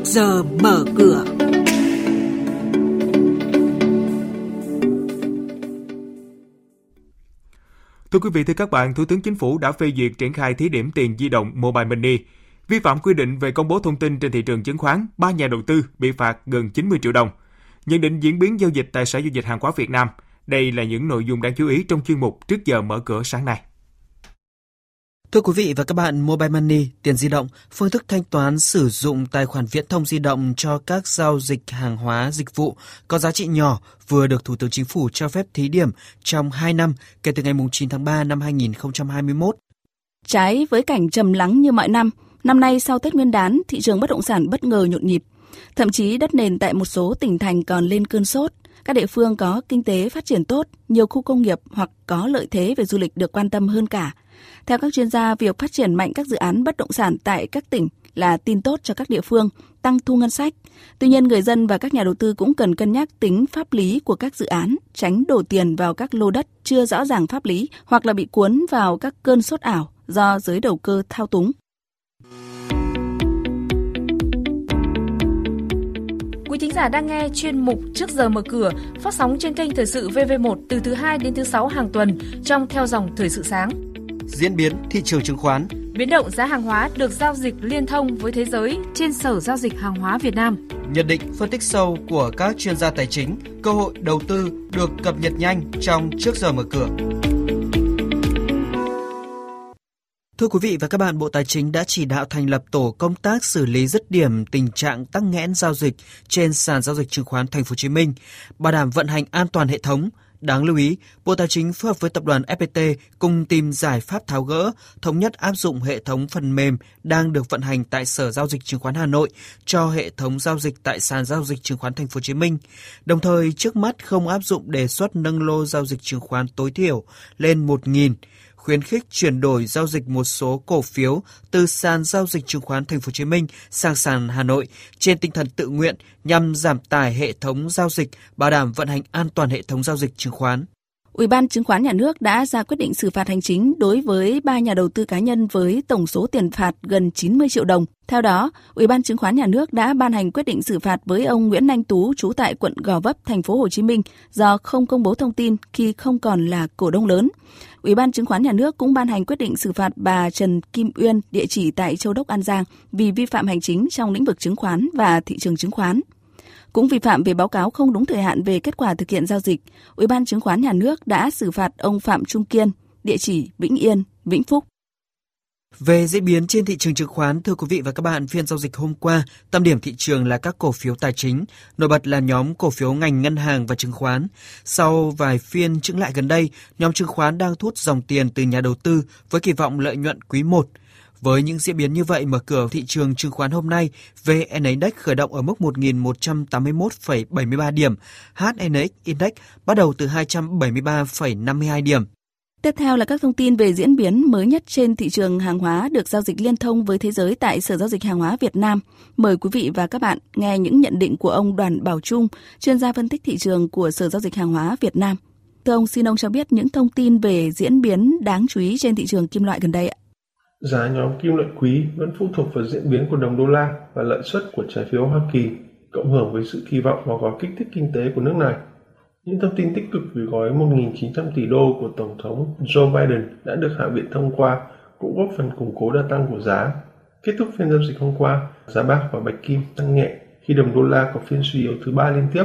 trước giờ mở cửa. Thưa quý vị, thưa các bạn, Thủ tướng Chính phủ đã phê duyệt triển khai thí điểm tiền di động Mobile Money. Vi phạm quy định về công bố thông tin trên thị trường chứng khoán, ba nhà đầu tư bị phạt gần 90 triệu đồng. Nhận định diễn biến giao dịch tại Sở Giao dịch Hàng hóa Việt Nam. Đây là những nội dung đáng chú ý trong chuyên mục trước giờ mở cửa sáng nay. Thưa quý vị và các bạn, Mobile Money, tiền di động, phương thức thanh toán sử dụng tài khoản viễn thông di động cho các giao dịch hàng hóa dịch vụ có giá trị nhỏ vừa được Thủ tướng Chính phủ cho phép thí điểm trong 2 năm kể từ ngày 9 tháng 3 năm 2021. Trái với cảnh trầm lắng như mọi năm, năm nay sau Tết Nguyên đán, thị trường bất động sản bất ngờ nhộn nhịp. Thậm chí đất nền tại một số tỉnh thành còn lên cơn sốt. Các địa phương có kinh tế phát triển tốt, nhiều khu công nghiệp hoặc có lợi thế về du lịch được quan tâm hơn cả – theo các chuyên gia, việc phát triển mạnh các dự án bất động sản tại các tỉnh là tin tốt cho các địa phương, tăng thu ngân sách. Tuy nhiên, người dân và các nhà đầu tư cũng cần cân nhắc tính pháp lý của các dự án, tránh đổ tiền vào các lô đất chưa rõ ràng pháp lý hoặc là bị cuốn vào các cơn sốt ảo do giới đầu cơ thao túng. Quý thính giả đang nghe chuyên mục Trước giờ mở cửa phát sóng trên kênh Thời sự VV1 từ thứ 2 đến thứ 6 hàng tuần trong theo dòng Thời sự sáng diễn biến thị trường chứng khoán. Biến động giá hàng hóa được giao dịch liên thông với thế giới trên Sở Giao dịch Hàng hóa Việt Nam. Nhận định phân tích sâu của các chuyên gia tài chính, cơ hội đầu tư được cập nhật nhanh trong trước giờ mở cửa. Thưa quý vị và các bạn, Bộ Tài chính đã chỉ đạo thành lập tổ công tác xử lý dứt điểm tình trạng tăng nghẽn giao dịch trên sàn giao dịch chứng khoán Thành phố Hồ Chí Minh, bảo đảm vận hành an toàn hệ thống, Đáng lưu ý, Bộ Tài chính phối hợp với tập đoàn FPT cùng tìm giải pháp tháo gỡ, thống nhất áp dụng hệ thống phần mềm đang được vận hành tại Sở Giao dịch Chứng khoán Hà Nội cho hệ thống giao dịch tại sàn giao dịch chứng khoán Thành phố Hồ Chí Minh. Đồng thời, trước mắt không áp dụng đề xuất nâng lô giao dịch chứng khoán tối thiểu lên 1.000 khuyến khích chuyển đổi giao dịch một số cổ phiếu từ sàn giao dịch chứng khoán Thành phố Hồ Chí Minh sang sàn Hà Nội trên tinh thần tự nguyện nhằm giảm tải hệ thống giao dịch, bảo đảm vận hành an toàn hệ thống giao dịch chứng khoán. Ủy ban Chứng khoán Nhà nước đã ra quyết định xử phạt hành chính đối với ba nhà đầu tư cá nhân với tổng số tiền phạt gần 90 triệu đồng. Theo đó, Ủy ban Chứng khoán Nhà nước đã ban hành quyết định xử phạt với ông Nguyễn Anh Tú trú tại quận Gò Vấp, thành phố Hồ Chí Minh do không công bố thông tin khi không còn là cổ đông lớn. Ủy ban Chứng khoán Nhà nước cũng ban hành quyết định xử phạt bà Trần Kim Uyên, địa chỉ tại Châu Đốc An Giang vì vi phạm hành chính trong lĩnh vực chứng khoán và thị trường chứng khoán. Cũng vi phạm về báo cáo không đúng thời hạn về kết quả thực hiện giao dịch, Ủy ban Chứng khoán Nhà nước đã xử phạt ông Phạm Trung Kiên, địa chỉ Vĩnh Yên, Vĩnh Phúc. Về diễn biến trên thị trường chứng khoán, thưa quý vị và các bạn, phiên giao dịch hôm qua, tâm điểm thị trường là các cổ phiếu tài chính, nổi bật là nhóm cổ phiếu ngành ngân hàng và chứng khoán. Sau vài phiên chững lại gần đây, nhóm chứng khoán đang thu hút dòng tiền từ nhà đầu tư với kỳ vọng lợi nhuận quý 1. Với những diễn biến như vậy, mở cửa thị trường chứng khoán hôm nay, VN Index khởi động ở mức 1.181,73 điểm, HNX Index bắt đầu từ 273,52 điểm. Tiếp theo là các thông tin về diễn biến mới nhất trên thị trường hàng hóa được giao dịch liên thông với thế giới tại Sở Giao dịch Hàng hóa Việt Nam. Mời quý vị và các bạn nghe những nhận định của ông Đoàn Bảo Trung, chuyên gia phân tích thị trường của Sở Giao dịch Hàng hóa Việt Nam. Thưa ông, xin ông cho biết những thông tin về diễn biến đáng chú ý trên thị trường kim loại gần đây ạ. Giá nhóm kim loại quý vẫn phụ thuộc vào diễn biến của đồng đô la và lợi suất của trái phiếu Hoa Kỳ, cộng hưởng với sự kỳ vọng vào gói kích thích kinh tế của nước này. Những thông tin tích cực về gói 1.900 tỷ đô của Tổng thống Joe Biden đã được Hạ viện thông qua cũng góp phần củng cố đa tăng của giá. Kết thúc phiên giao dịch hôm qua, giá bạc và bạch kim tăng nhẹ khi đồng đô la có phiên suy yếu thứ ba liên tiếp.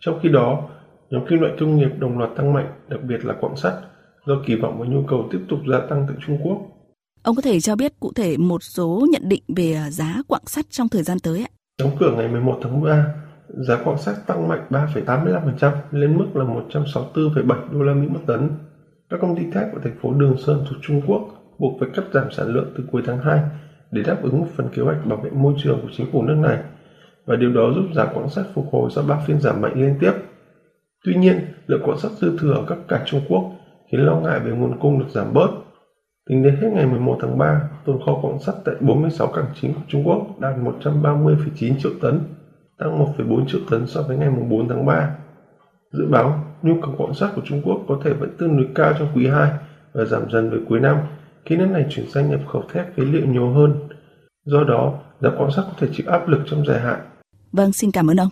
Trong khi đó, nhóm kim loại công nghiệp đồng loạt tăng mạnh, đặc biệt là quặng sắt, do kỳ vọng và nhu cầu tiếp tục gia tăng tại Trung Quốc. Ông có thể cho biết cụ thể một số nhận định về giá quặng sắt trong thời gian tới ạ? Đóng cửa ngày 11 tháng 3, giá quặng sắt tăng mạnh 3,85% lên mức là 164,7 đô la Mỹ một tấn. Các công ty thép ở thành phố Đường Sơn thuộc Trung Quốc buộc phải cắt giảm sản lượng từ cuối tháng 2 để đáp ứng một phần kế hoạch bảo vệ môi trường của chính phủ nước này và điều đó giúp giá quặng sắt phục hồi sau 3 phiên giảm mạnh liên tiếp. Tuy nhiên, lượng quặng sắt dư thừa ở các cảng Trung Quốc khiến lo ngại về nguồn cung được giảm bớt. Tính đến hết ngày 11 tháng 3, tồn kho quặng sắt tại 46 cảng chính của Trung Quốc đạt 130,9 triệu tấn, tăng 1,4 triệu tấn so với ngày 4 tháng 3. Dự báo, nhu cầu quặng sắt của Trung Quốc có thể vẫn tương đối cao trong quý 2 và giảm dần về cuối năm khi nước này chuyển sang nhập khẩu thép phế liệu nhiều hơn. Do đó, giá quặng sắt có thể chịu áp lực trong dài hạn. Vâng, xin cảm ơn ông.